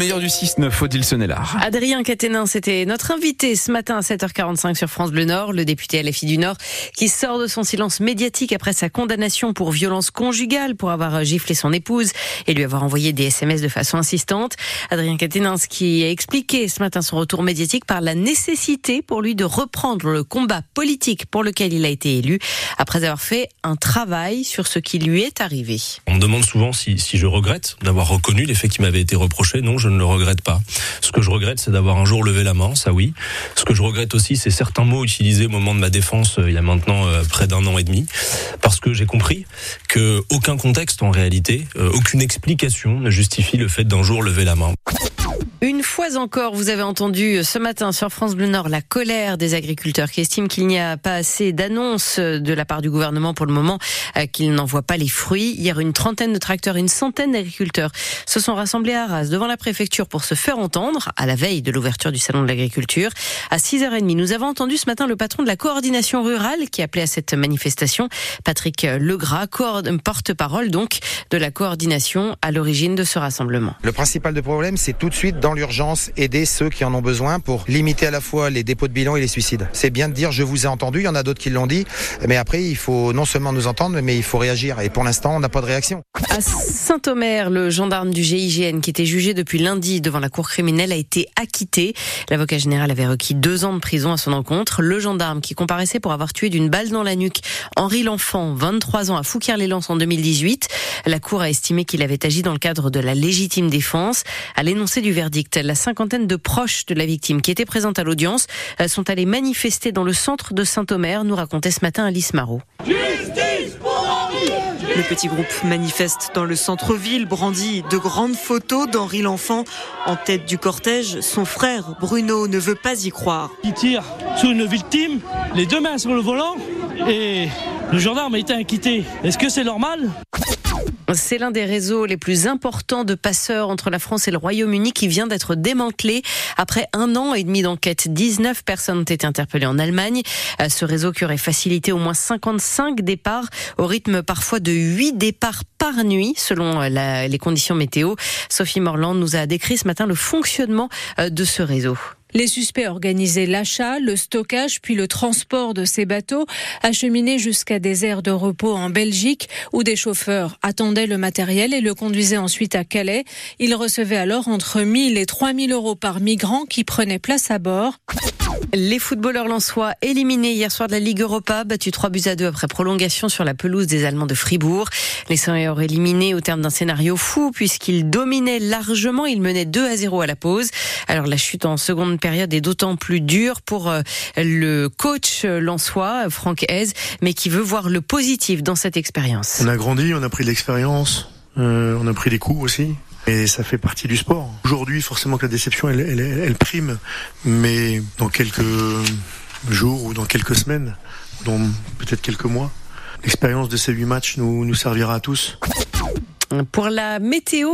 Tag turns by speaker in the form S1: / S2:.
S1: meilleur du 6-9, Odile Sonnellard.
S2: Adrien Caténin, c'était notre invité ce matin à 7h45 sur France Bleu Nord, le député LFI du Nord, qui sort de son silence médiatique après sa condamnation pour violence conjugale, pour avoir giflé son épouse et lui avoir envoyé des SMS de façon insistante. Adrien Caténin, qui a expliqué ce matin son retour médiatique par la nécessité pour lui de reprendre le combat politique pour lequel il a été élu, après avoir fait un travail sur ce qui lui est arrivé.
S3: On me demande souvent si, si je regrette d'avoir reconnu les faits qui m'avaient été reprochés. Non, je ne le regrette pas. Ce que je regrette, c'est d'avoir un jour levé la main, ça oui. Ce que je regrette aussi, c'est certains mots utilisés au moment de ma défense euh, il y a maintenant euh, près d'un an et demi, parce que j'ai compris que aucun contexte en réalité, euh, aucune explication ne justifie le fait d'un jour lever la main.
S2: Une fois encore, vous avez entendu ce matin sur France Bleu Nord la colère des agriculteurs qui estiment qu'il n'y a pas assez d'annonces de la part du gouvernement pour le moment, euh, qu'ils n'en voient pas les fruits. Hier, une trentaine de tracteurs une centaine d'agriculteurs se sont rassemblés à Arras devant la préfecture pour se faire entendre à la veille de l'ouverture du salon de l'agriculture. À 6h30, nous avons entendu ce matin le patron de la coordination rurale qui appelait à cette manifestation, Patrick Legras, porte-parole donc de la coordination à l'origine de ce rassemblement.
S4: Le principal de problème, c'est tout de suite dans l'urgence aider ceux qui en ont besoin pour limiter à la fois les dépôts de bilan et les suicides. C'est bien de dire je vous ai entendu, il y en a d'autres qui l'ont dit, mais après il faut non seulement nous entendre, mais il faut réagir. Et pour l'instant, on n'a pas de réaction.
S2: À Saint-Omer, le gendarme du GIGN qui était jugé depuis lundi devant la cour criminelle a été acquitté. L'avocat général avait requis deux ans de prison à son encontre. Le gendarme qui comparaissait pour avoir tué d'une balle dans la nuque Henri L'Enfant, 23 ans, à Fouquier-les-Lances en 2018. La cour a estimé qu'il avait agi dans le cadre de la légitime défense. À l'énoncé du verdict, la cinquantaine de proches de la victime qui étaient présentes à l'audience sont allés manifester dans le centre de Saint-Omer, nous racontait ce matin Alice Marot.
S5: Le petit groupe manifeste dans le centre-ville, brandit de grandes photos d'Henri L'Enfant. En tête du cortège, son frère Bruno ne veut pas y croire.
S6: Il tire sur une victime, les deux mains sur le volant, et le gendarme a été inquiété. Est-ce que c'est normal?
S2: C'est l'un des réseaux les plus importants de passeurs entre la France et le Royaume-Uni qui vient d'être démantelé après un an et demi d'enquête. 19 personnes ont été interpellées en Allemagne. Euh, ce réseau qui aurait facilité au moins 55 départs au rythme parfois de 8 départs par nuit selon euh, les conditions météo. Sophie Morland nous a décrit ce matin le fonctionnement euh, de ce réseau.
S7: Les suspects organisaient l'achat, le stockage puis le transport de ces bateaux acheminés jusqu'à des aires de repos en Belgique où des chauffeurs attendaient le matériel et le conduisaient ensuite à Calais. Ils recevaient alors entre 1000 et 3000 euros par migrant qui prenait place à bord.
S2: Les footballeurs lensois éliminés hier soir de la Ligue Europa, battus 3 buts à 2 après prolongation sur la pelouse des Allemands de Fribourg. Les seniors éliminés au terme d'un scénario fou puisqu'ils dominaient largement, ils menaient 2 à 0 à la pause. Alors la chute en seconde période est d'autant plus dure pour euh, le coach lensois, Franck Hez, mais qui veut voir le positif dans cette expérience.
S8: On a grandi, on a pris de l'expérience, euh, on a pris des coups aussi. Et ça fait partie du sport. Aujourd'hui, forcément que la déception, elle, elle, prime. Mais dans quelques jours ou dans quelques semaines, dans peut-être quelques mois, l'expérience de ces huit matchs nous servira à tous.
S2: Pour la météo,